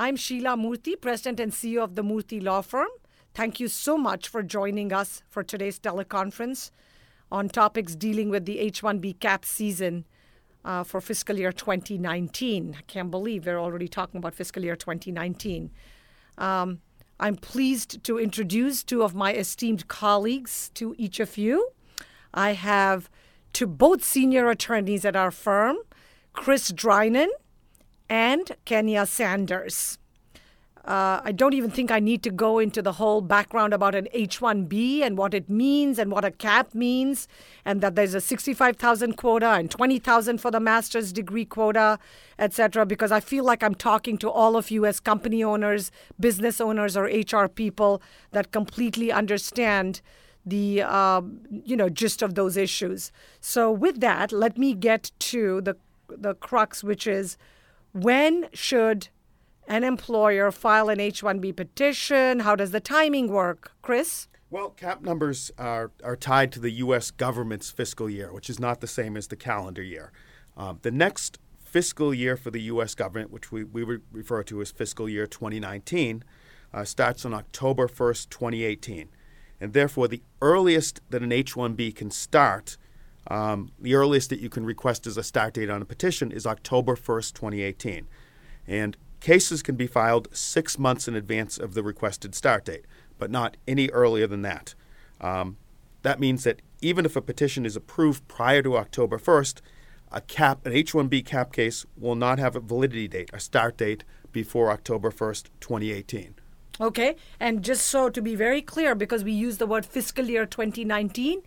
I'm Sheila Murthy, President and CEO of the Murthy Law Firm. Thank you so much for joining us for today's teleconference on topics dealing with the H 1B cap season uh, for fiscal year 2019. I can't believe we're already talking about fiscal year 2019. Um, I'm pleased to introduce two of my esteemed colleagues to each of you. I have to both senior attorneys at our firm, Chris Drynan and Kenya Sanders. Uh, I don't even think I need to go into the whole background about an H 1B and what it means and what a cap means, and that there's a 65,000 quota and 20,000 for the master's degree quota, etc., because I feel like I'm talking to all of you as company owners, business owners, or HR people that completely understand the uh, you know gist of those issues. So with that, let me get to the the crux, which is when should an employer file an H 1B petition? How does the timing work? Chris? Well, cap numbers are, are tied to the U.S. government's fiscal year, which is not the same as the calendar year. Um, the next fiscal year for the U.S. government, which we, we refer to as fiscal year 2019, uh, starts on October 1st, 2018. And therefore, the earliest that an H 1B can start um, the earliest that you can request as a start date on a petition is October 1st, 2018. And cases can be filed six months in advance of the requested start date, but not any earlier than that. Um, that means that even if a petition is approved prior to October 1st, a cap, an H-1B cap case will not have a validity date, a start date before October 1st, 2018. Okay, and just so to be very clear, because we use the word fiscal year 2019,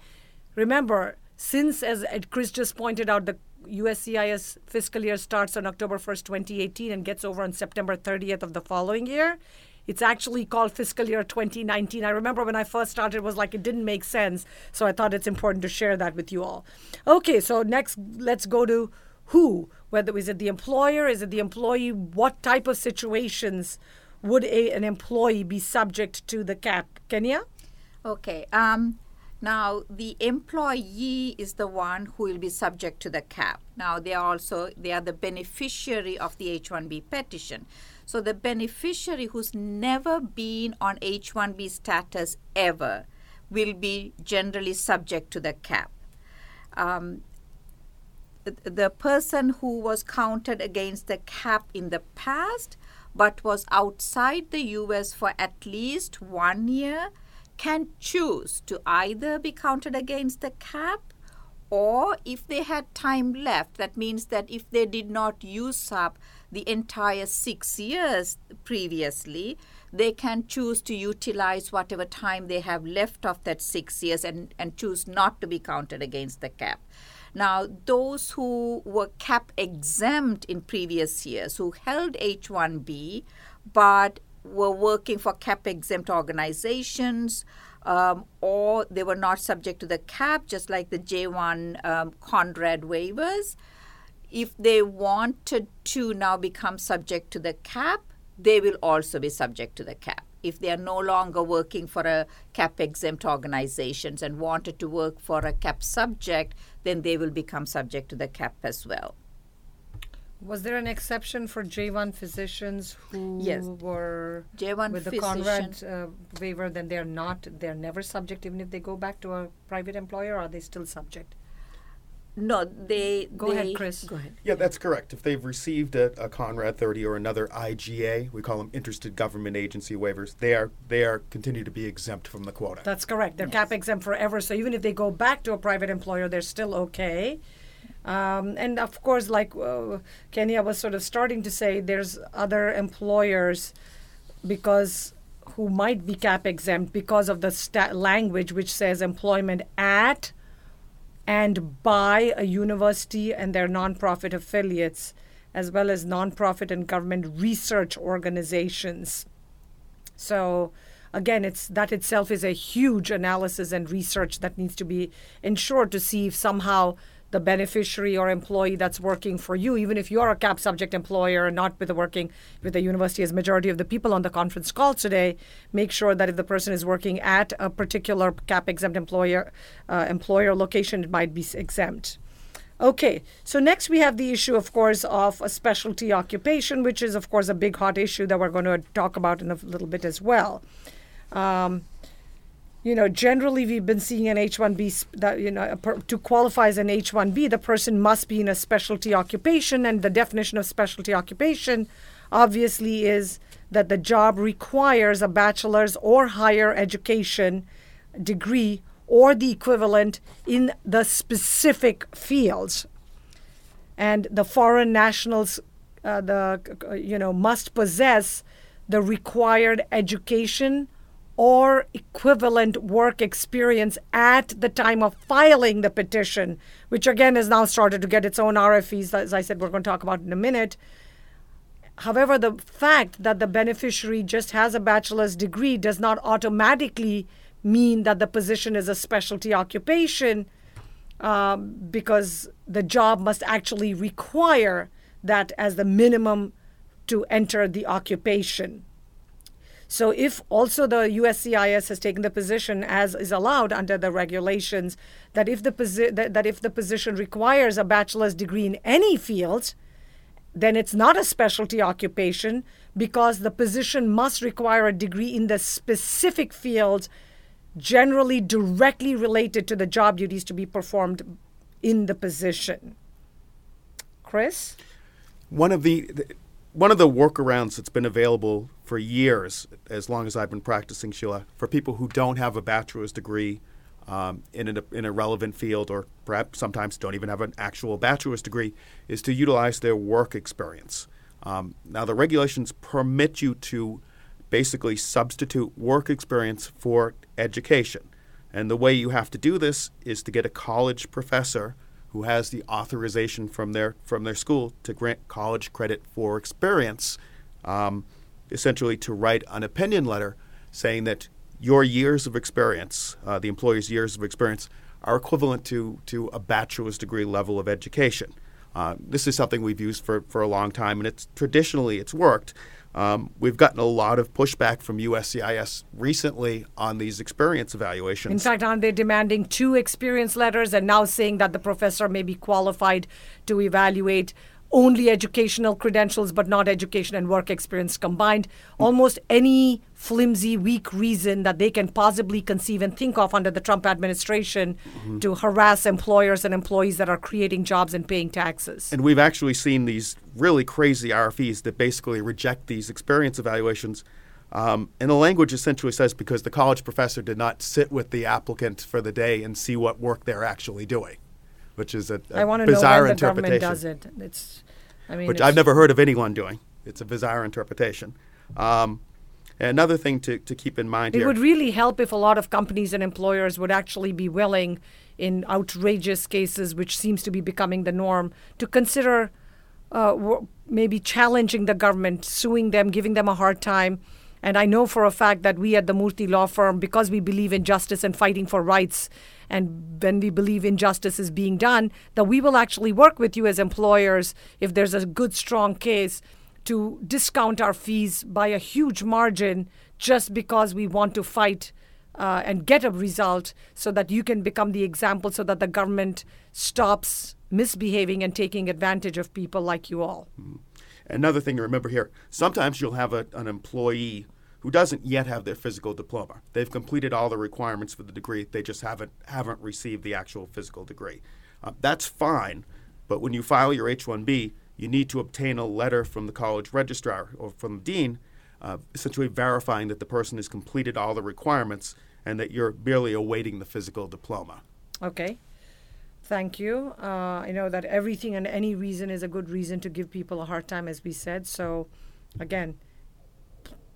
remember since, as Chris just pointed out, the USCIS fiscal year starts on October 1st, 2018, and gets over on September 30th of the following year. It's actually called fiscal year 2019. I remember when I first started, it was like it didn't make sense. So I thought it's important to share that with you all. Okay, so next, let's go to who. Whether is it the employer, is it the employee? What type of situations would a, an employee be subject to the cap? Kenya? Okay. Um, now, the employee is the one who will be subject to the cap. Now, they are also they are the beneficiary of the H-1B petition. So, the beneficiary who's never been on H-1B status ever will be generally subject to the cap. Um, the person who was counted against the cap in the past but was outside the US for at least one year can choose to either be counted against the cap or if they had time left, that means that if they did not use up the entire six years previously, they can choose to utilize whatever time they have left of that six years and, and choose not to be counted against the cap. Now, those who were cap exempt in previous years, who held H 1B, but were working for cap exempt organizations um, or they were not subject to the cap, just like the J1 um, Conrad waivers. If they wanted to now become subject to the cap, they will also be subject to the cap. If they are no longer working for a cap exempt organizations and wanted to work for a cap subject, then they will become subject to the cap as well. Was there an exception for J1 physicians who yes. were J1 with the Conrad uh, waiver? Then they're not, they're never subject, even if they go back to a private employer, are they still subject? No, they. Go they, ahead, Chris. Go ahead. Yeah, that's correct. If they've received a, a, Conrad 30 or another IGA, we call them interested government agency waivers. They are they are continue to be exempt from the quota. That's correct. They're yes. cap exempt forever. So even if they go back to a private employer, they're still okay. Um, and of course, like uh, Kenya was sort of starting to say, there's other employers because who might be cap exempt because of the language which says employment at and by a university and their nonprofit affiliates, as well as nonprofit and government research organizations. So, again, it's that itself is a huge analysis and research that needs to be ensured to see if somehow the beneficiary or employee that's working for you, even if you're a cap subject employer and not with the working with the university as majority of the people on the conference call today, make sure that if the person is working at a particular cap exempt employer uh, employer location, it might be exempt. Okay, so next we have the issue, of course, of a specialty occupation, which is, of course, a big hot issue that we're going to talk about in a little bit as well. Um, you know, generally we've been seeing an H-1B that you know to qualify as an H-1B, the person must be in a specialty occupation, and the definition of specialty occupation, obviously, is that the job requires a bachelor's or higher education degree or the equivalent in the specific fields, and the foreign nationals, uh, the you know, must possess the required education or equivalent work experience at the time of filing the petition, which again has now started to get its own RFEs, as I said, we're going to talk about in a minute. However, the fact that the beneficiary just has a bachelor's degree does not automatically mean that the position is a specialty occupation um, because the job must actually require that as the minimum to enter the occupation. So if also the USCIS has taken the position, as is allowed under the regulations, that if the posi- that, that if the position requires a bachelor's degree in any field, then it's not a specialty occupation because the position must require a degree in the specific field generally directly related to the job duties to be performed in the position. Chris? One of the, one of the workarounds that's been available for years, as long as I've been practicing, Sheila, for people who don't have a bachelor's degree um, in, a, in a relevant field or perhaps sometimes don't even have an actual bachelor's degree, is to utilize their work experience. Um, now, the regulations permit you to basically substitute work experience for education. And the way you have to do this is to get a college professor who has the authorization from their from their school to grant college credit for experience, um, essentially to write an opinion letter saying that your years of experience, uh, the employee's years of experience, are equivalent to to a bachelor's degree level of education. Uh, this is something we've used for, for a long time, and it's traditionally it's worked. Um, we've gotten a lot of pushback from USCIS recently on these experience evaluations. In fact, aren't they demanding two experience letters and now saying that the professor may be qualified to evaluate only educational credentials but not education and work experience combined. Almost any flimsy, weak reason that they can possibly conceive and think of under the Trump administration mm-hmm. to harass employers and employees that are creating jobs and paying taxes. And we've actually seen these really crazy RFEs that basically reject these experience evaluations. Um, and the language essentially says because the college professor did not sit with the applicant for the day and see what work they're actually doing which is a, a I want to bizarre know when the interpretation. government does it. It's, I mean, which I've never heard of anyone doing. It's a bizarre interpretation. Um, another thing to, to keep in mind it here. would really help if a lot of companies and employers would actually be willing, in outrageous cases, which seems to be becoming the norm, to consider uh, maybe challenging the government, suing them, giving them a hard time. And I know for a fact that we at the Murthy Law Firm, because we believe in justice and fighting for rights, and when we believe injustice is being done, that we will actually work with you as employers if there's a good, strong case to discount our fees by a huge margin just because we want to fight uh, and get a result so that you can become the example so that the government stops misbehaving and taking advantage of people like you all. Mm-hmm. Another thing to remember here sometimes you'll have a, an employee who doesn't yet have their physical diploma. They've completed all the requirements for the degree, they just haven't haven't received the actual physical degree. Uh, that's fine, but when you file your H-1B, you need to obtain a letter from the college registrar or from the dean, uh, essentially verifying that the person has completed all the requirements and that you're merely awaiting the physical diploma. Okay. Thank you. Uh, I know that everything and any reason is a good reason to give people a hard time, as we said. So, again,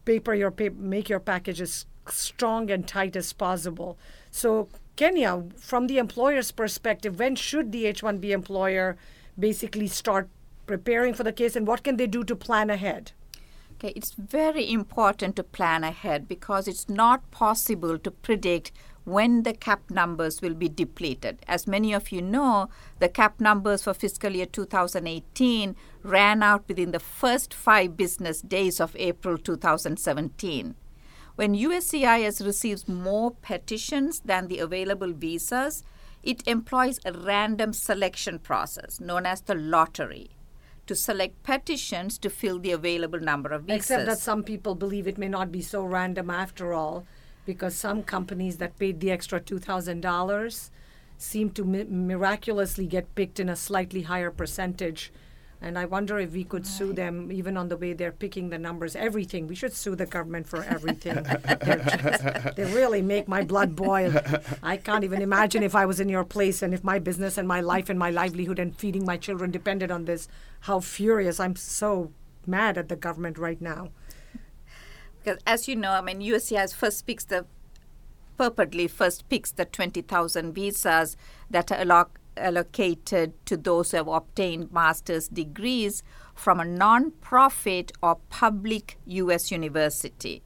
paper your paper, make your package as strong and tight as possible. So, Kenya, from the employer's perspective, when should the H-1B employer basically start preparing for the case, and what can they do to plan ahead? Okay, it's very important to plan ahead because it's not possible to predict when the cap numbers will be depleted. As many of you know, the cap numbers for fiscal year 2018 ran out within the first five business days of April 2017. When USCIS receives more petitions than the available visas, it employs a random selection process known as the lottery to select petitions to fill the available number of visas. Except that some people believe it may not be so random after all, because some companies that paid the extra $2,000 seem to mi- miraculously get picked in a slightly higher percentage. And I wonder if we could sue them even on the way they're picking the numbers. Everything. We should sue the government for everything. just, they really make my blood boil. I can't even imagine if I was in your place and if my business and my life and my livelihood and feeding my children depended on this. How furious. I'm so mad at the government right now. Because as you know, I mean, USCIS first picks the purportedly first picks the 20,000 visas that are alloc- allocated to those who have obtained master's degrees from a non-profit or public U.S. university.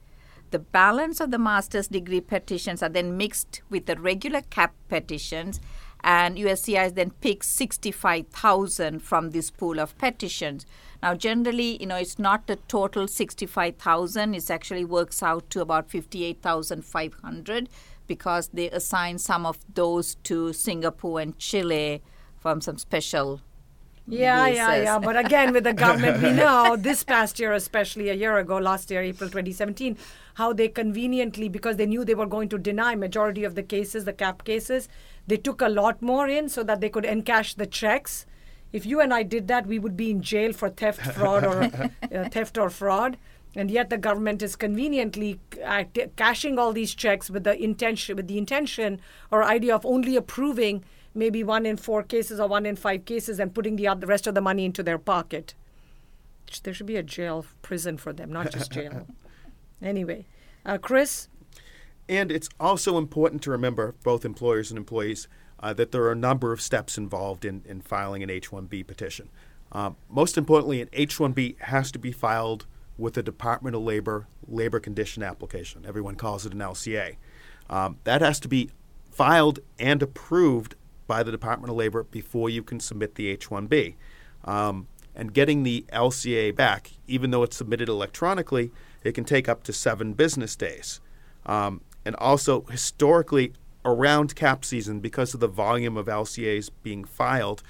The balance of the master's degree petitions are then mixed with the regular CAP petitions, and USCIS then picks 65,000 from this pool of petitions. Now, generally, you know, it's not the total 65,000. It actually works out to about 58,500 because they assign some of those to Singapore and Chile from some special Yeah, yeah, yeah. But again, with the government, we know this past year, especially a year ago, last year, April 2017, how they conveniently, because they knew they were going to deny majority of the cases, the cap cases, they took a lot more in so that they could encash the checks. If you and I did that, we would be in jail for theft, fraud, or uh, theft or fraud. And yet the government is conveniently uh, t- cashing all these checks with the intention, with the intention or idea of only approving maybe one in four cases or one in five cases and putting the, other, the rest of the money into their pocket. There should be a jail, prison for them, not just jail. anyway, uh, Chris, And it's also important to remember, both employers and employees, uh, that there are a number of steps involved in, in filing an H 1B petition. Um, most importantly, an H 1B has to be filed with the Department of Labor labor condition application. Everyone calls it an LCA. Um, that has to be filed and approved by the Department of Labor before you can submit the H 1B. Um, and getting the LCA back, even though it's submitted electronically, it can take up to seven business days. Um, and also, historically, around cap season, because of the volume of LCAs being filed,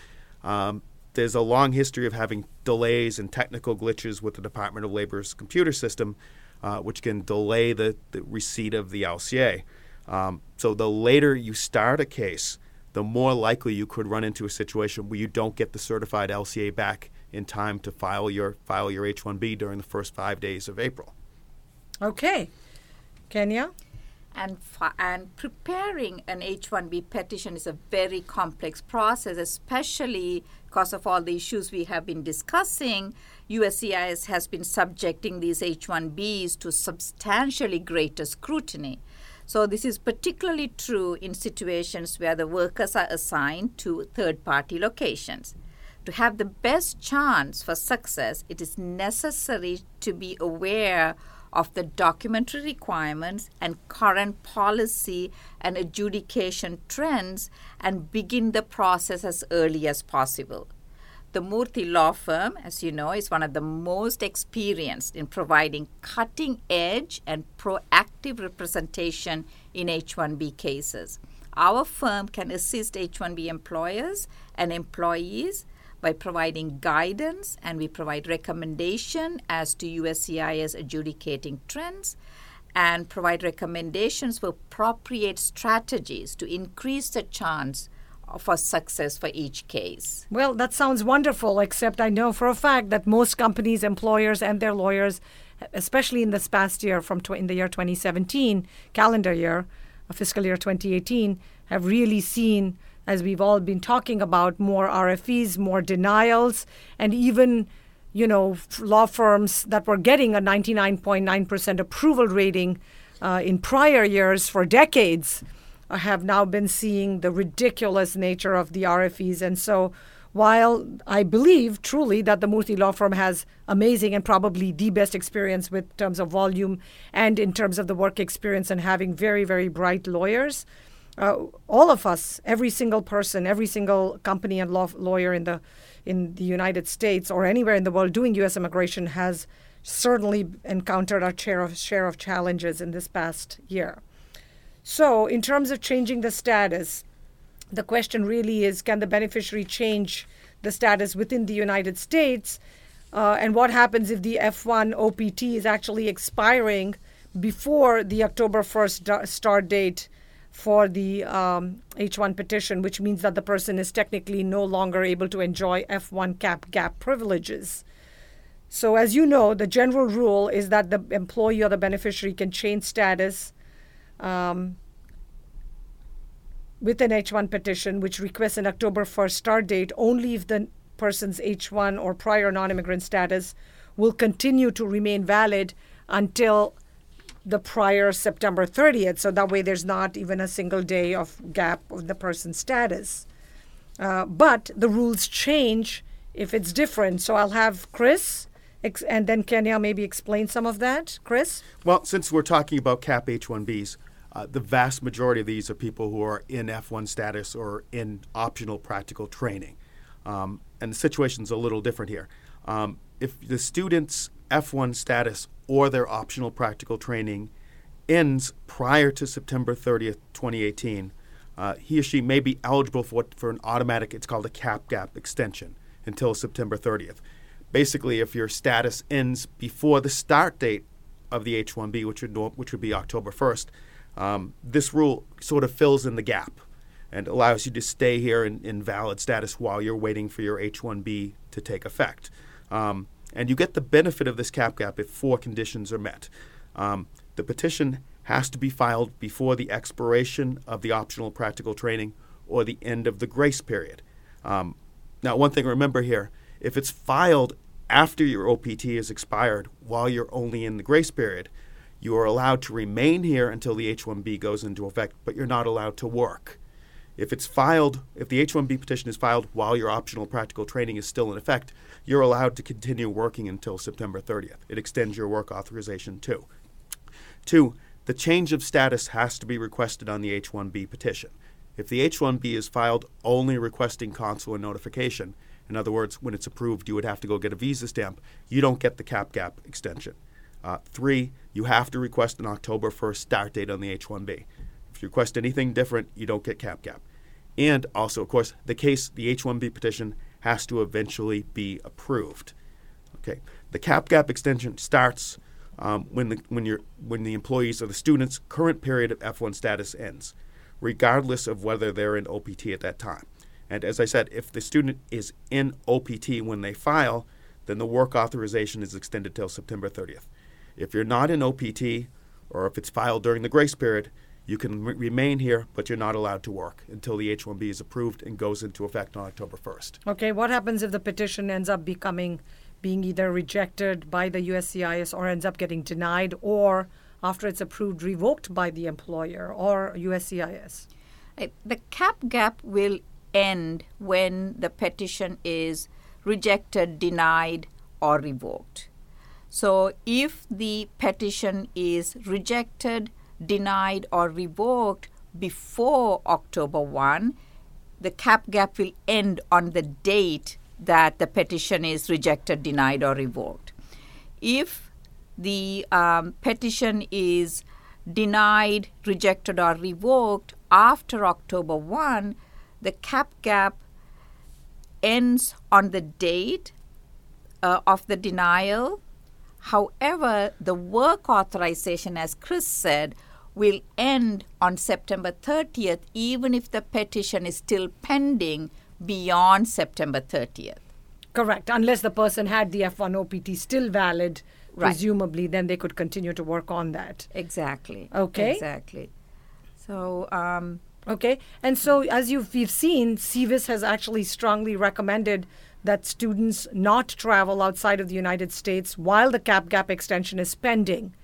um, there's a long history of having delays and technical glitches with the Department of Labor's computer system, uh, which can delay the, the receipt of the LCA. Um, so the later you start a case, the more likely you could run into a situation where you don't get the certified LCA back in time to file your file your H-1B during the first five days of April. okay. Kenya? And fi- and preparing an H1B petition is a very complex process, especially because of all the issues we have been discussing. USCIS has been subjecting these H1Bs to substantially greater scrutiny. So this is particularly true in situations where the workers are assigned to third-party locations. To have the best chance for success, it is necessary to be aware of the documentary requirements and current policy and adjudication trends and begin the process as early as possible. The Murthy Law Firm, as you know, is one of the most experienced in providing cutting edge and proactive representation in H 1B cases. Our firm can assist H 1B employers and employees by providing guidance and we provide recommendation as to USCIS adjudicating trends and provide recommendations for appropriate strategies to increase the chance for success for each case. Well, that sounds wonderful, except I know for a fact that most companies, employers, and their lawyers, especially in this past year, from tw- in the year 2017, calendar year, uh, fiscal year 2018, have really seen, as we've all been talking about, more RFEs, more denials, and even you know, law firms that were getting a 99.9% approval rating uh, in prior years for decades uh, have now been seeing the ridiculous nature of the RFEs. And so, while I believe truly that the Murthy Law Firm has amazing and probably the best experience with terms of volume and in terms of the work experience and having very, very bright lawyers, uh, all of us, every single person, every single company and law, lawyer in the in the United States or anywhere in the world doing U.S. immigration has certainly encountered our share of share of challenges in this past year. So, in terms of changing the status, the question really is can the beneficiary change the status within the United States? Uh, and what happens if the F1 OPT is actually expiring before the October 1st start date for the um, H1 petition, which means that the person is technically no longer able to enjoy F1 cap gap privileges? So, as you know, the general rule is that the employee or the beneficiary can change status um, with an H1 petition, which requests an October 1st start date only if the person's H1 or prior non immigrant status will continue to remain valid until the prior September 30th. So that way there's not even a single day of gap of the person's status. Uh, but the rules change if it's different. So I'll have Chris ex- and then Kenya maybe explain some of that. Chris? Well, since we're talking about CAP H 1Bs, uh, the vast majority of these are people who are in F1 status or in optional practical training. Um, and the situation's a little different here. Um, if the student's F1 status or their optional practical training ends prior to September 30th, 2018, uh, he or she may be eligible for, for an automatic, it's called a cap gap extension until September 30th. Basically, if your status ends before the start date of the H 1B, which would, which would be October 1st, um, this rule sort of fills in the gap and allows you to stay here in, in valid status while you're waiting for your H 1B to take effect. Um, and you get the benefit of this cap gap if four conditions are met. Um, the petition has to be filed before the expiration of the optional practical training or the end of the grace period. Um, now, one thing to remember here if it's filed after your OPT is expired while you're only in the grace period, you are allowed to remain here until the H 1B goes into effect, but you're not allowed to work. If it's filed, if the H 1B petition is filed while your optional practical training is still in effect, you're allowed to continue working until September 30th. It extends your work authorization too. Two, the change of status has to be requested on the H 1B petition. If the H 1B is filed only requesting consular notification, in other words, when it's approved, you would have to go get a visa stamp, you don't get the cap gap extension. Uh, three, you have to request an October 1st start date on the H 1B. If you request anything different, you don't get cap gap. And also, of course, the case, the H 1B petition has to eventually be approved. Okay, the cap gap extension starts um, when the when your when the employees or the student's current period of F1 status ends, regardless of whether they're in OPT at that time. And as I said, if the student is in OPT when they file, then the work authorization is extended till September 30th. If you're not in OPT or if it's filed during the grace period, you can re- remain here, but you're not allowed to work until the H 1B is approved and goes into effect on October 1st. Okay, what happens if the petition ends up becoming being either rejected by the USCIS or ends up getting denied or after it's approved revoked by the employer or USCIS? Uh, the cap gap will end when the petition is rejected, denied, or revoked. So if the petition is rejected, denied, or revoked before October 1, the cap gap will end on the date that the petition is rejected, denied, or revoked. If the um, petition is denied, rejected, or revoked after October 1, the cap gap ends on the date uh, of the denial However, the work authorization, as Chris said, will end on September 30th, even if the petition is still pending beyond September 30th. Correct. Unless the person had the F1 OPT still valid, right. presumably, then they could continue to work on that. Exactly. Okay. Exactly. So, um, okay. And so, as you've, we've seen, SEVIS has actually strongly recommended that students not travel outside of the United States while the cap gap extension is pending.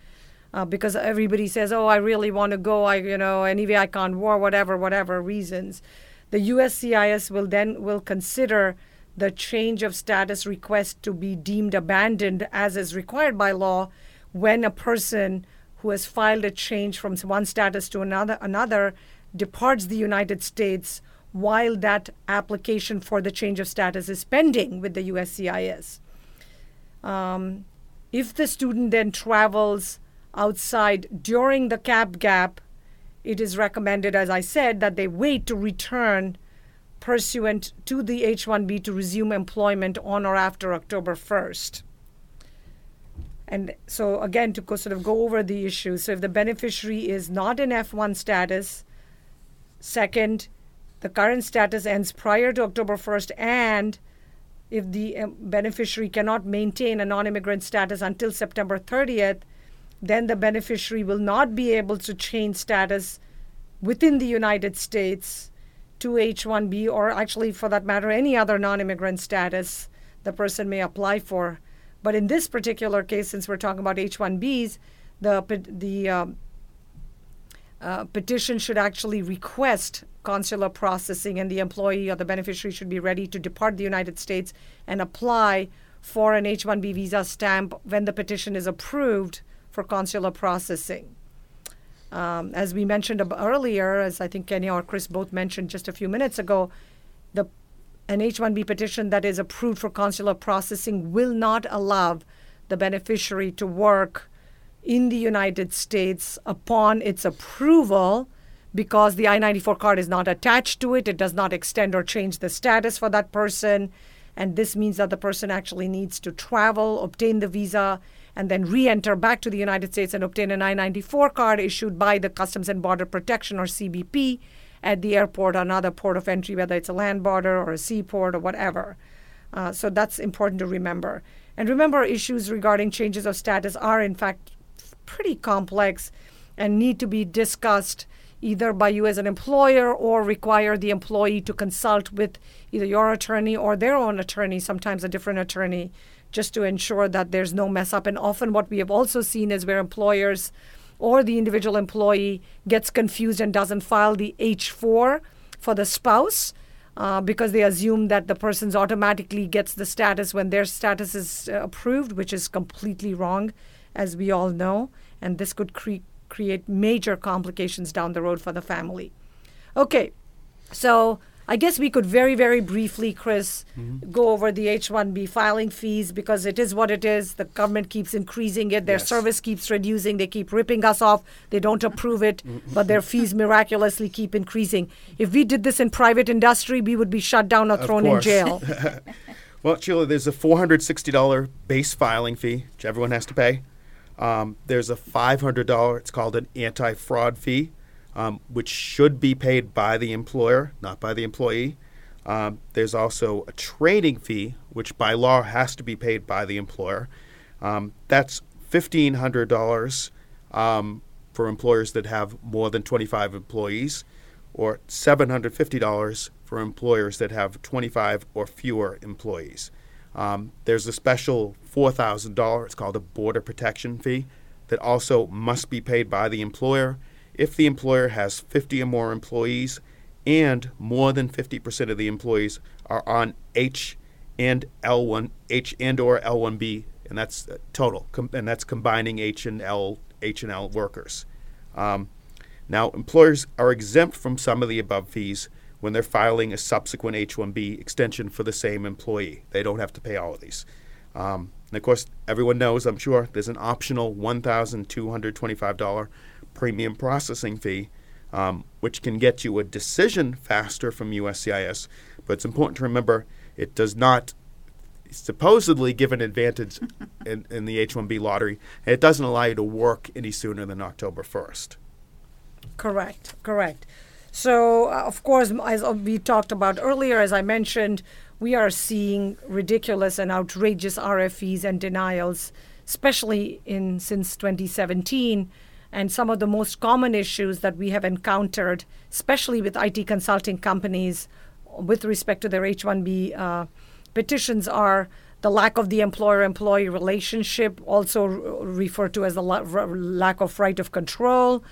Uh, because everybody says, "Oh, I really want to go. I, you know, anyway, I can't war, whatever, whatever reasons." The USCIS will then will consider the change of status request to be deemed abandoned as is required by law when a person who has filed a change from one status to another another departs the United States while that application for the change of status is pending with the USCIS. Um, if the student then travels outside during the cap gap, it is recommended, as I said, that they wait to return pursuant to the H 1B to resume employment on or after October 1st. And so, again, to sort of go over the issue. So, if the beneficiary is not in F1 status, second, the current status ends prior to October 1st, and if the um, beneficiary cannot maintain a non immigrant status until September 30th, then the beneficiary will not be able to change status within the United States to H 1B, or actually, for that matter, any other non immigrant status the person may apply for. But in this particular case, since we're talking about H 1Bs, the, the um, uh, petition should actually request consular processing, and the employee or the beneficiary should be ready to depart the United States and apply for an H 1B visa stamp when the petition is approved for consular processing. Um, as we mentioned earlier, as I think Kenya or Chris both mentioned just a few minutes ago, the an H-1B petition that is approved for consular processing will not allow the beneficiary to work in the United States upon its approval because the I 94 card is not attached to it. It does not extend or change the status for that person. And this means that the person actually needs to travel, obtain the visa, and then re enter back to the United States and obtain an I 94 card issued by the Customs and Border Protection or CBP at the airport or another port of entry, whether it's a land border or a seaport or whatever. Uh, so that's important to remember. And remember, issues regarding changes of status are, in fact, pretty complex and need to be discussed either by you as an employer or require the employee to consult with either your attorney or their own attorney, sometimes a different attorney, just to ensure that there's no mess up. And often, what we have also seen is where employers or the individual employee gets confused and doesn't file the H4 for the spouse. Uh, because they assume that the person's automatically gets the status when their status is uh, approved, which is completely wrong, as we all know. And this could cre- create major complications down the road for the family. Okay, so I guess we could very, very briefly, Chris, mm-hmm. go over the H 1B filing fees because it is what it is. The government keeps increasing it, their yes. service keeps reducing, they keep ripping us off, they don't approve it, but their fees miraculously keep increasing. If we did this in private industry, we would be shut down or thrown in jail. well, Sheila, there's a $460 base filing fee, which everyone has to pay. Um, there's a $500, it's called an anti fraud fee um, which should be paid by the employer, not by the employee. Um, there's also a training fee, which by law has to be paid by the employer. Um, that's $1,500 um, for employers that have more than 25 employees, or $750 for employers that have 25 or fewer employees. Um, there's a special $4,000, it's called a border protection fee, that also must be paid by the employer if the employer has 50 or more employees and more than 50% of the employees are on H and L1 H and or L1B and that's uh, total com- and that's combining H and L H and L workers. Um, now employers are exempt from some of the above fees when they're filing a subsequent H1B extension for the same employee. They don't have to pay all of these. Um, and of course, everyone knows, I'm sure, there's an optional $1,225 premium processing fee, um, which can get you a decision faster from USCIS. But it's important to remember it does not supposedly give an advantage in, in the H 1B lottery. And it doesn't allow you to work any sooner than October 1st. Correct, correct. So, uh, of course, as we talked about earlier, as I mentioned, we are seeing ridiculous and outrageous RFEs and denials, especially in since 2017 and some of the most common issues that we have encountered, especially with IT consulting companies with respect to their H 1B uh, petitions, are the lack of the employer employee relationship, also referred to as the la- lack of right of control,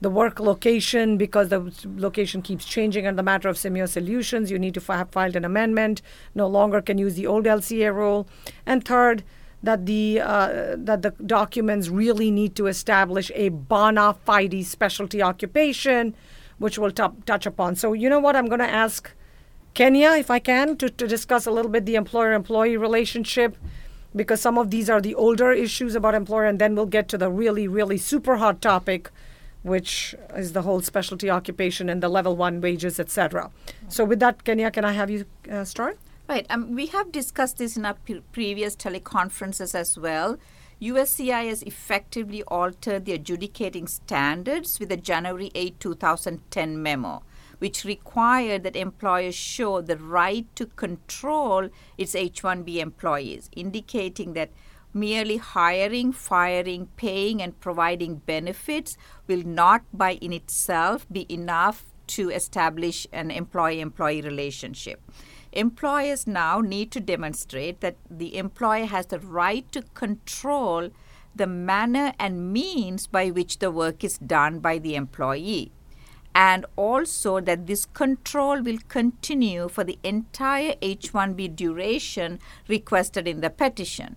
the work location because the location keeps changing and the matter of Simeio Solutions, you need to have filed an amendment. No longer can use the old LCA rule. And third, that the uh, that the documents really need to establish a bona fide specialty occupation, which we'll t- touch upon. So you know what I'm going to ask Kenya, if I can, to, to discuss a little bit the employer-employee relationship, because some of these are the older issues about employer, and then we'll get to the really really super hot topic which is the whole specialty occupation and the level one wages, etc. So, with that, Kenya, can I have you uh, start? Right. Um, we have discussed this in our pre- previous teleconferences as well. USCIS effectively altered the adjudicating standards with the January 8, 2010 memo, which required that employers show the right to control its H 1B employees, indicating that merely hiring, firing, paying, and providing benefits will not by in itself be enough to establish an employee employee relationship. Employers now need to demonstrate that the employer has the right to control the manner and means by which the work is done by the employee. And also that this control will continue for the entire H 1B duration requested in the petition.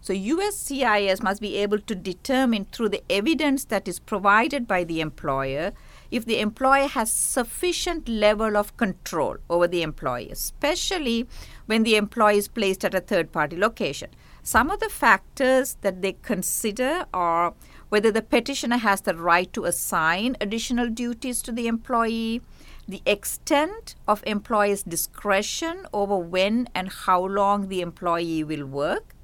So USCIS must be able to determine through the evidence that is provided by the employer if the employer has sufficient level of control over the employee, especially when the employee is placed at a third party location. Some of the factors that they consider are whether the petitioner has the right to assign additional duties to the employee, the extent of employer's discretion over when and how long the employee will work,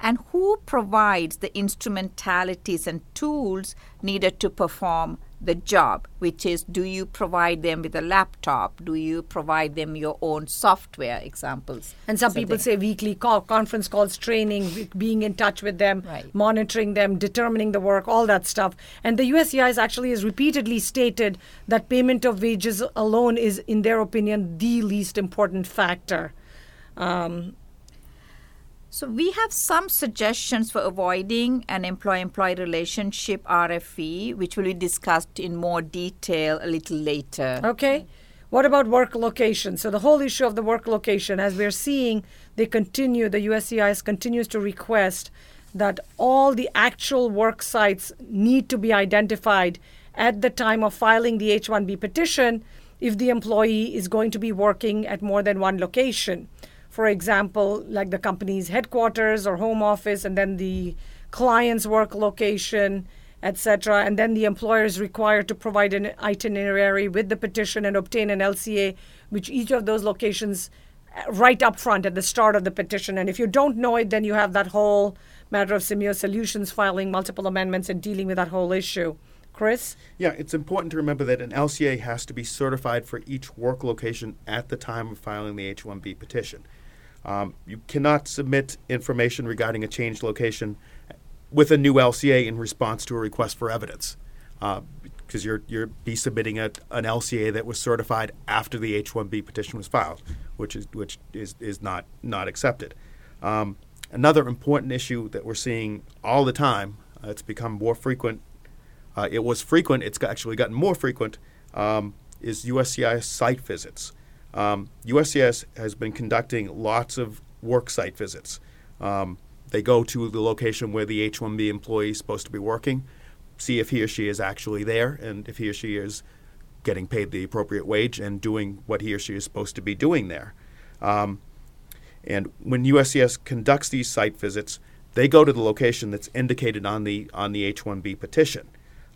and who provides the instrumentalities and tools needed to perform the job, which is do you provide them with a laptop? Do you provide them your own software examples? And some so people say weekly call, conference calls, training, being in touch with them, right. monitoring them, determining the work, all that stuff. And the USCIS actually has repeatedly stated that payment of wages alone is, in their opinion, the least important factor. Um, so we have some suggestions for avoiding an employee-employee relationship RFE, which will be discussed in more detail a little later. Okay. What about work location? So the whole issue of the work location, as we're seeing, they continue, the USCIS continues to request that all the actual work sites need to be identified at the time of filing the H-1B petition if the employee is going to be working at more than one location for example, like the company's headquarters or home office, and then the client's work location, etc. And then the employer is required to provide an itinerary with the petition and obtain an LCA, which each of those locations uh, right up front at the start of the petition. And if you don't know it, then you have that whole matter of Simeio Solutions filing multiple amendments and dealing with that whole issue. Chris? Yeah, it's important to remember that an LCA has to be certified for each work location at the time of filing the H 1B petition. Um, you cannot submit information regarding a changed location with a new LCA in response to a request for evidence, because uh, you're you're be submitting a, an LCA that was certified after the H-1B petition was filed, which is which is is not not accepted. Um, another important issue that we're seeing all the time, uh, it's become more frequent. Uh, it was frequent. It's actually gotten more frequent. Um, is USCIS site visits. Um, has been conducting lots of work site visits. Um, they go to the location where the H 1B employee is supposed to be working, see if he or she is actually there, and if he or she is getting paid the appropriate wage and doing what he or she is supposed to be doing there. Um, and when USCIS conducts these site visits, they go to the location that's indicated on the on the H-1B petition.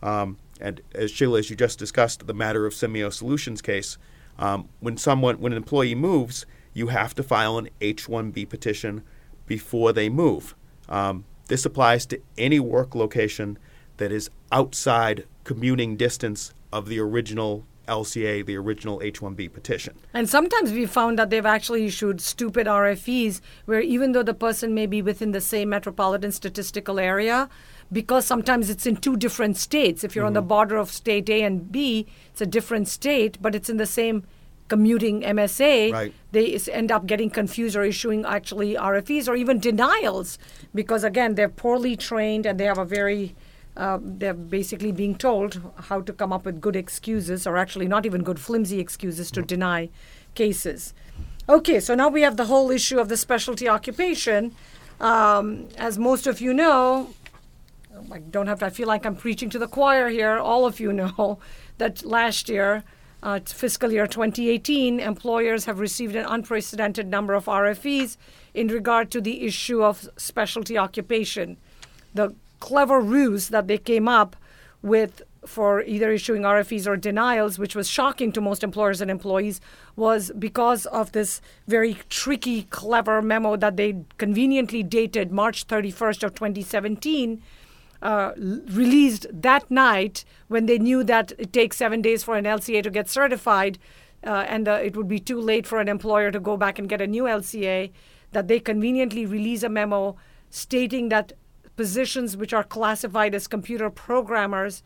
Um, and as Sheila, as you just discussed, the matter of Simeio Solutions case, um, when someone, when an employee moves, you have to file an H-1B petition before they move. Um, this applies to any work location that is outside commuting distance of the original LCA, the original H-1B petition. And sometimes we found that they've actually issued stupid RFEs where even though the person may be within the same metropolitan statistical area, because sometimes it's in two different states. If you're mm-hmm. on the mm-hmm. border of state A and B, it's a different state, but it's in the same commuting MSA. Right. They end up getting confused or issuing actually RFEs or even denials because, again, they're poorly trained and they have a very uh, they're basically being told how to come up with good excuses, or actually not even good, flimsy excuses to deny cases. Okay, so now we have the whole issue of the specialty occupation. Um, as most of you know, I don't have to, I feel like I'm preaching to the choir here. All of you know that last year, uh, fiscal year 2018, employers have received an unprecedented number of RFEs in regard to the issue of specialty occupation. The clever ruse that they came up with for either issuing RFEs or denials, which was shocking to most employers and employees, was because of this very tricky, clever memo that they conveniently dated March 31st of 2017 uh, released that night when they knew that it takes seven days for an LCA to get certified, uh, and uh, it would be too late for an employer to go back and get a new LCA, that they conveniently release a memo stating that positions which are classified as computer programmers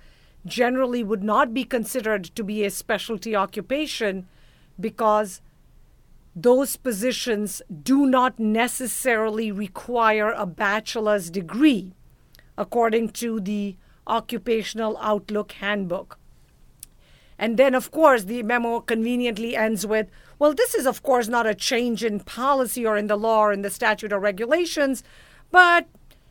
generally would not be considered to be a specialty occupation because those positions do not necessarily require a bachelor's degree according to the Occupational Outlook Handbook. And then, of course, the memo conveniently ends with well, this is, of course, not a change in policy or in the law or in the statute or regulations, but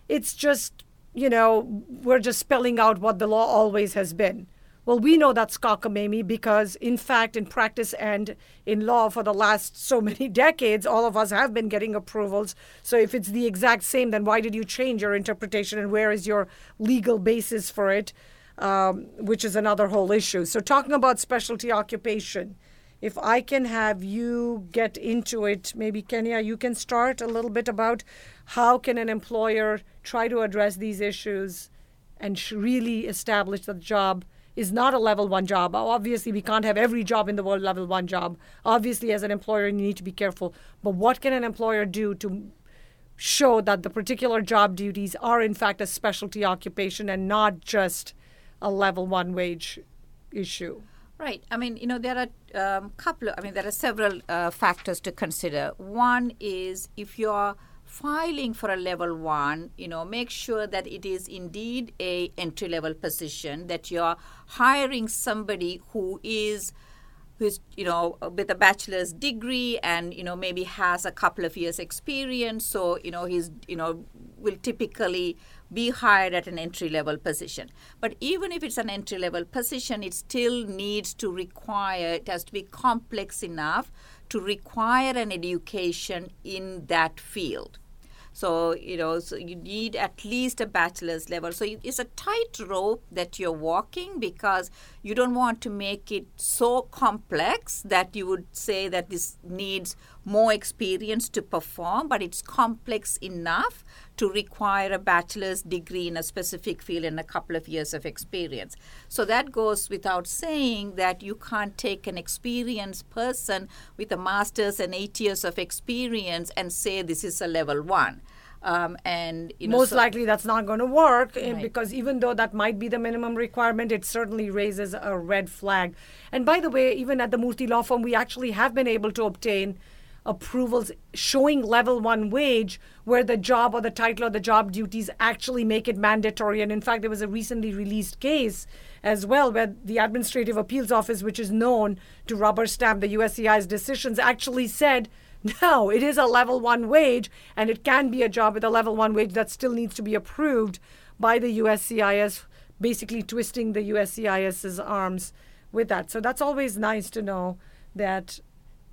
it's just, you know, we're just spelling out what the law always has been. Well, we know that's cockamamie because, in fact, in practice and in law for the last so many decades, all of us have been getting approvals. So, if it's the exact same, then why did you change your interpretation and where is your legal basis for it? Um, which is another whole issue. So, talking about specialty occupation, if I can have you get into it, maybe Kenya, you can start a little bit about how can an employer try to address these issues and really establish the job is not a level one job. Obviously, we can't have every job in the world level one job. Obviously, as an employer, you need to be careful. But what can an employer do to show that the particular job duties are, in fact, a specialty occupation and not just a level one wage issue? Right. I mean, you know, there are um, couple of, I mean, there are several uh, factors to consider. One is if you're filing for a level one, you know, make sure that it is indeed a entry level position, that you're hiring somebody who is who's you know with a bachelor's degree and you know maybe has a couple of years experience. So you know he's you know will typically be hired at an entry level position. But even if it's an entry level position it still needs to require it has to be complex enough to require an education in that field so, you know, so you need at least a bachelor's level. So it's a tight rope that you're walking because you don't want to make it so complex that you would say that this needs more experience to perform, but it's complex enough to require a bachelor's degree in a specific field and a couple of years of experience. So that goes without saying that you can't take an experienced person with a master's and eight years of experience and say this is a level one. Um, and you know, most so likely that's not going to work eh, Right. because even though that might be the minimum requirement, it certainly raises a red flag. And by the way, even at the Murthy Law Firm, we actually have been able to obtain approvals showing level one wage where the job or the title or the job duties actually make it mandatory. And in fact, there was a recently released case as well where the Administrative Appeals Office, which is known to rubber stamp the USCIS's decisions, actually said no, it is a level one wage, and it can be a job with a level one wage that still needs to be approved by the USCIS, basically twisting the USCIS's arms with that. So that's always nice to know that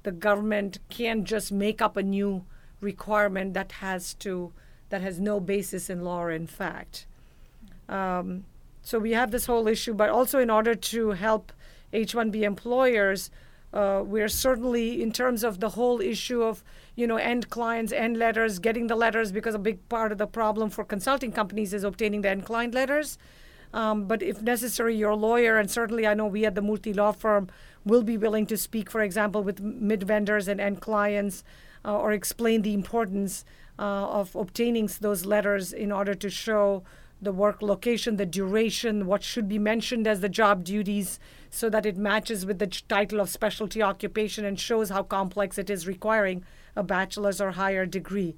the government can't just make up a new requirement that has to that has no basis in law or in fact. Um, so we have this whole issue, but also in order to help H-1B employers, uh, we're certainly in terms of the whole issue of you know end clients, end letters, getting the letters because a big part of the problem for consulting companies is obtaining the end client letters. Um, but if necessary, your lawyer, and certainly I know we at the Murthy law Firm will be willing to speak, for example, with mid vendors and end clients uh, or explain the importance uh, of obtaining those letters in order to show the work location, the duration, what should be mentioned as the job duties, so that it matches with the title of specialty occupation and shows how complex it is requiring a bachelor's or higher degree.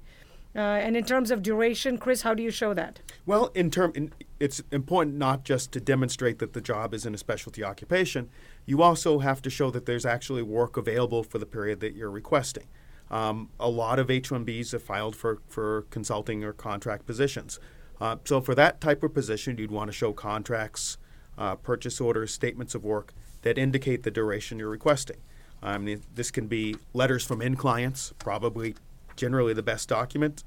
Uh, and in terms of duration, Chris, how do you show that? Well, in term, in, it's important not just to demonstrate that the job is in a specialty occupation. You also have to show that there's actually work available for the period that you're requesting. Um, a lot of H-1Bs are filed for, for consulting or contract positions. Uh, so for that type of position, you'd want to show contracts, uh, purchase orders, statements of work that indicate the duration you're requesting. I mean, this can be letters from end clients, probably generally the best document.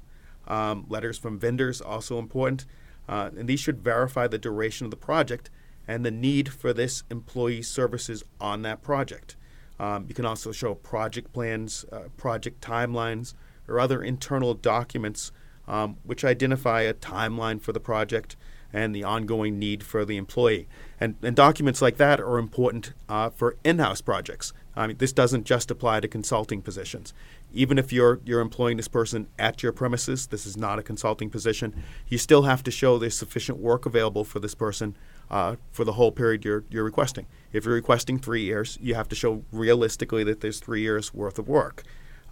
Um, letters from vendors, also important. Uh, and these should verify the duration of the project and the need for this employee services on that project. Um, you can also show project plans, uh, project timelines, or other internal documents um, which identify a timeline for the project and the ongoing need for the employee. And, and documents like that are important uh, for in house projects. I mean, this doesn't just apply to consulting positions. Even if you're, you're employing this person at your premises, this is not a consulting position, you still have to show there's sufficient work available for this person uh, for the whole period you're, you're requesting. If you're requesting three years, you have to show realistically that there's three years worth of work.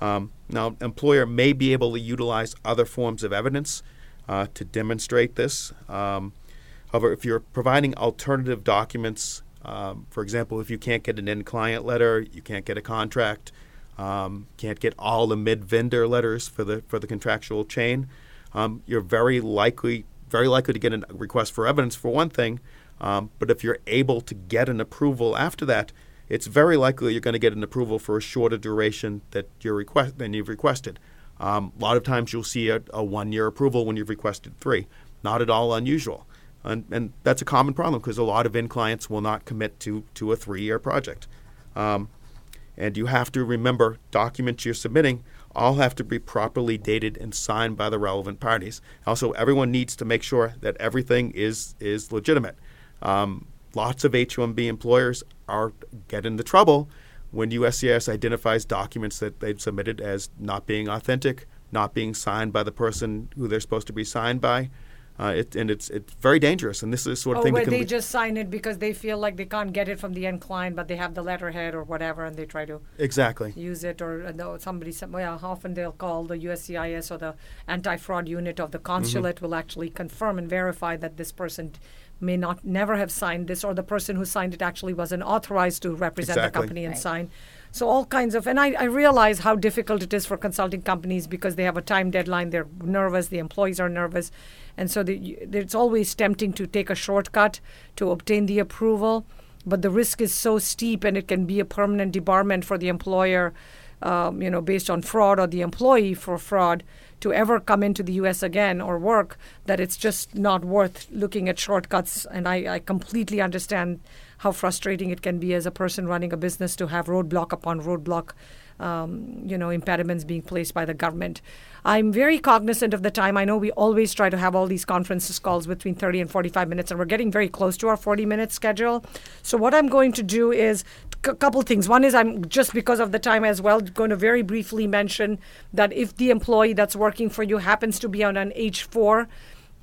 Um, now, employer may be able to utilize other forms of evidence uh, to demonstrate this. Um, however, if you're providing alternative documents, um, for example, if you can't get an end client letter, you can't get a contract, um, can't get all the mid vendor letters for the for the contractual chain, um, you're very likely very likely to get a request for evidence for one thing. Um, but if you're able to get an approval after that, it's very likely you're going to get an approval for a shorter duration that you're request than you've requested. Um, a lot of times you'll see a, a one year approval when you've requested three. Not at all unusual. And, and that's a common problem because a lot of end clients will not commit to, to a three year project. Um, and you have to remember documents you're submitting all have to be properly dated and signed by the relevant parties. Also, everyone needs to make sure that everything is, is legitimate. Um, lots of H 1B employers are get into trouble when USCIS identifies documents that they've submitted as not being authentic, not being signed by the person who they're supposed to be signed by. Uh, it, and it's it's very dangerous. And this is the sort of oh, thing where that they le- just sign it because they feel like they can't get it from the end client, but they have the letterhead or whatever, and they try to exactly use it. Or uh, somebody, some, well, often they'll call the USCIS or the anti-fraud unit of the consulate Mm-hmm. will actually confirm and verify that this person may not never have signed this, or the person who signed it actually wasn't authorized to represent the company and Right. sign. So all kinds of, and I, I realize how difficult it is for consulting companies because they have a time deadline. They're nervous. The employees are nervous, and so the, it's always tempting to take a shortcut to obtain the approval. But the risk is so steep, and it can be a permanent debarment for the employer, um, you know, based on fraud or the employee for fraud to ever come into the U.S. again or work. That it's just not worth looking at shortcuts. And I, I completely understand how frustrating it can be as a person running a business to have roadblock upon roadblock, um, you know, impediments being placed by the government. I'm very cognizant of the time. I know we always try to have all these conferences calls between 30 and 45 minutes, and we're getting very close to our 40 minute schedule. So, what I'm going to do is a couple things. One is I'm just because of the time as well going to very briefly mention that if the employee that's working for you happens to be on an H4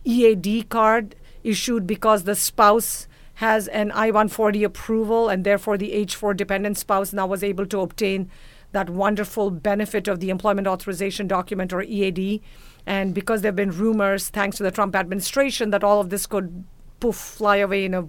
EAD card issued because the spouse has an I 140 approval and therefore the H4 dependent spouse now was able to obtain that wonderful benefit of the employment authorization document or EAD. And because there have been rumors, thanks to the Trump administration, that all of this could poof fly away in a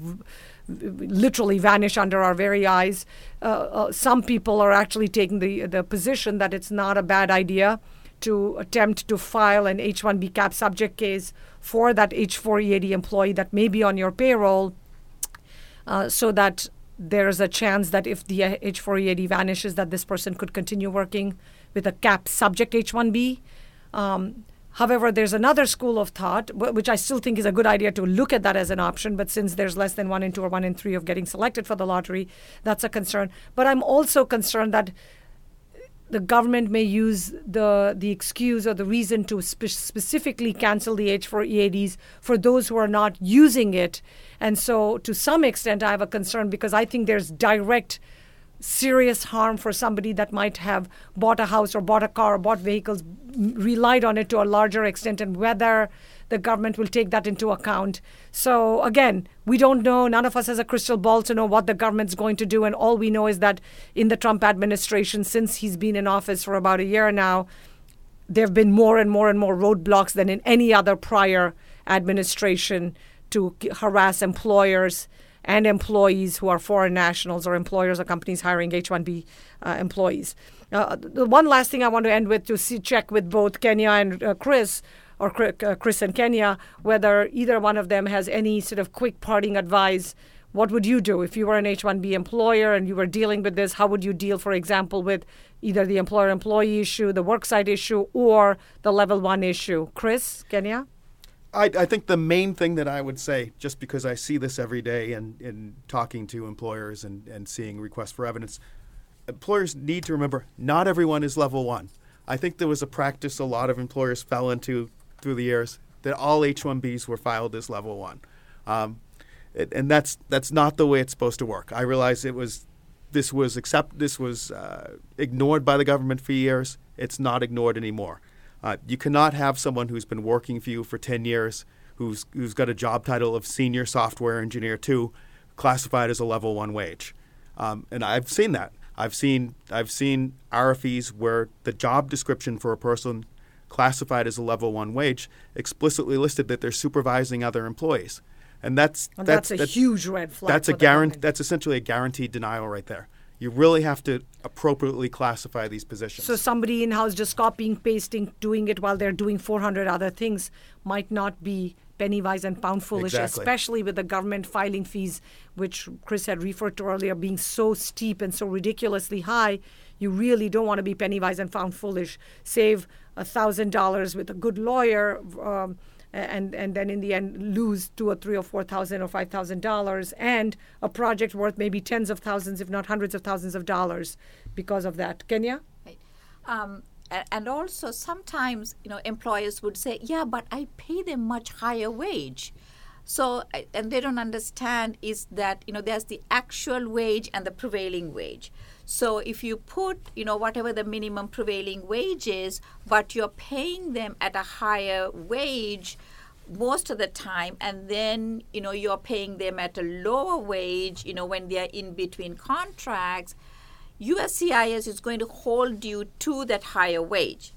literally vanish under our very eyes. Uh, uh, some people are actually taking the the position that it's not a bad idea to attempt to file an H-1B cap subject case for that H-4 EAD employee that may be on your payroll, uh, so that there's a chance that if the uh, H-4 EAD vanishes, that this person could continue working with a cap subject H-1B. Um, However, there's another school of thought, which I still think is a good idea to look at that as an option. But since there's less than one in two or one in three of getting selected for the lottery, that's a concern. But I'm also concerned that the government may use the the excuse or the reason to spe- specifically cancel the H4 EADs for those who are not using it. And so, to some extent, I have a concern because I think there's direct serious harm for somebody that might have bought a house or bought a car or bought vehicles, relied on it to a larger extent, and whether the government will take that into account. So, again, we don't know. None of us has a crystal ball to know what the government's going to do. And all we know is that in the Trump administration, since he's been in office for about a year now, there have been more and more and more roadblocks than in any other prior administration to harass employers and employees who are foreign nationals or employers or companies hiring H-1B uh, employees. Uh, the one last thing I want to end with to see, check with both Kenya and uh, Chris, or uh, Chris and Kenya, whether either one of them has any sort of quick parting advice. What would you do if you were an H-1B employer and you were dealing with this? How would you deal, for example, with either the employer-employee issue, the worksite issue, or the level one issue? Chris, Kenya. I, I, think the main thing that I would say, just because I see this every day and in, in talking to employers and, and seeing requests for evidence, employers need to remember not everyone is level one. I think there was a practice a lot of employers fell into through the years that all H-1Bs were filed as level one, um, and that's that's not the way it's supposed to work. I realize it was this was accept this was uh, ignored by the government for years. It's not ignored anymore. Uh, you cannot have someone who's been working for you for 10 years, who's, who's got a job title of senior software engineer two, classified as a level one wage. Um, and I've seen that. I've seen I've seen RFEs where the job description for a person classified as a level one wage explicitly listed that they're supervising other employees, and that's that's, that's, a that's, huge red flag. That's a guarantee. That's essentially a guaranteed denial right there. You really have to appropriately classify these positions. So somebody in house just copying, pasting, doing it while they're doing 400 other things might not be penny wise and pound foolish, exactly. especially with the government filing fees, which Chris had referred to earlier, being so steep and so ridiculously high. You really don't want to be penny wise and pound foolish. Save thousand dollars with a good lawyer. Um, and and then in the end lose two or three or four thousand or five thousand dollars and a project worth maybe tens of thousands if not hundreds of thousands of dollars because of that kenya right. um, and also sometimes you know employers would say yeah but i pay them much higher wage so and they don't understand is that you know there's the actual wage and the prevailing wage so if you put, you know, whatever the minimum prevailing wage is, but you're paying them at a higher wage most of the time and then, you know, you're paying them at a lower wage, you know, when they're in between contracts, USCIS is going to hold you to that higher wage.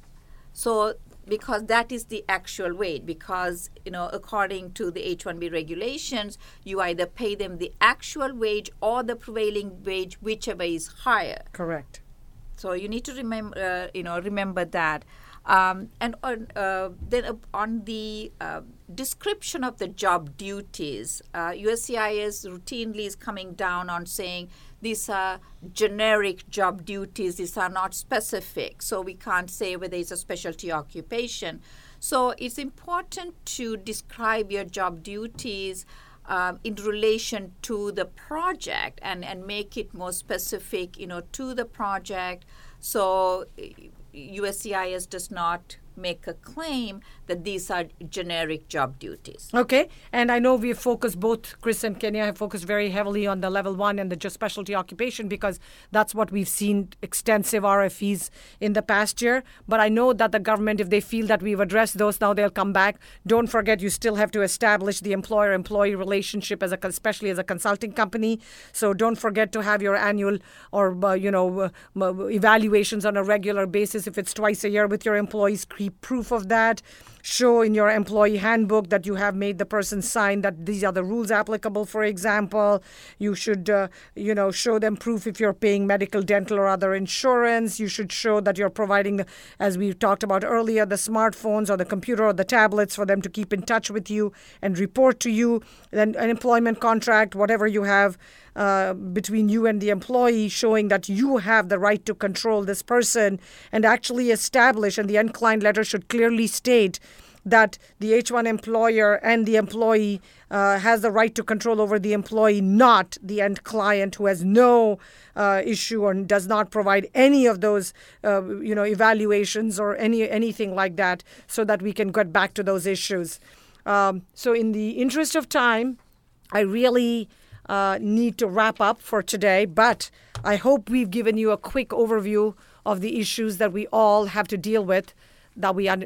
So because that is the actual wage because you know according to the h1b regulations you either pay them the actual wage or the prevailing wage whichever is higher. Correct. So you need to remember uh, you know remember that. Um, and on, uh, then on the uh, description of the job duties, uh, USCIS routinely is coming down on saying these are generic job duties, these are not specific, so we can't say whether it's a specialty occupation. So it's important to describe your job duties um, in relation to the project and, and make it more specific, you know, to the project. So USCIS does not make a claim that these are generic job duties. Okay, and I know we've focused both Chris and Kenya have focused very heavily on the level one and the just specialty occupation because that's what we've seen extensive RFEs in the past year. But I know that the government, if they feel that we've addressed those now, they'll come back. Don't forget, you still have to establish the employer-employee relationship as a, especially as a consulting company. So don't forget to have your annual or uh, you know uh, evaluations on a regular basis. If it's twice a year with your employees, proof of that. Show in your employee handbook that you have made the person sign that these are the rules applicable for example. You should uh, you know show them proof if you're paying medical dental or other insurance. You should show that you're providing as we talked about earlier the smartphones or the computer or the tablets for them to keep in touch with you and report to you. Then an employment contract whatever you have uh, between you and the employee, showing that you have the right to control this person and actually establish, and the end client letter should clearly state that the H1 employer and the employee uh, has the right to control over the employee, not the end client who has no uh, issue or does not provide any of those, uh, you know, evaluations or any anything like that, so that we can get back to those issues. Um, so, in the interest of time, I really uh, need to wrap up for today, but I hope we've given you a quick overview of the issues that we all have to deal with that we are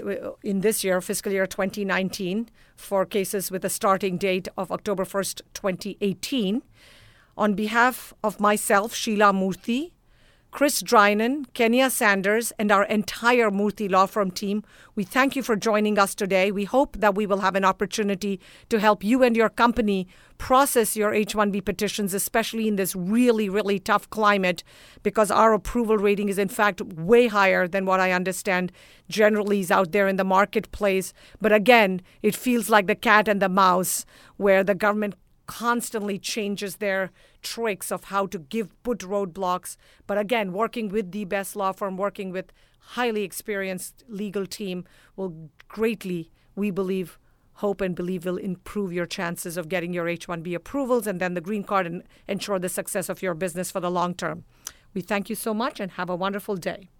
in this year, fiscal year 2019, for cases with a starting date of October 1st, 2018. On behalf of myself, Sheila Murthy, Chris Drynan, Kenya Sanders, and our entire Murthy Law Firm team, we thank you for joining us today. We hope that we will have an opportunity to help you and your company process your H 1B petitions, especially in this really, really tough climate, because our approval rating is, in fact, way higher than what I understand generally is out there in the marketplace. But again, it feels like the cat and the mouse, where the government constantly changes their tricks of how to give put roadblocks. But again, working with the best law firm, working with highly experienced legal team will greatly, we believe, hope and believe will improve your chances of getting your H-1B approvals and then the green card and ensure the success of your business for the long term. We thank you so much and have a wonderful day.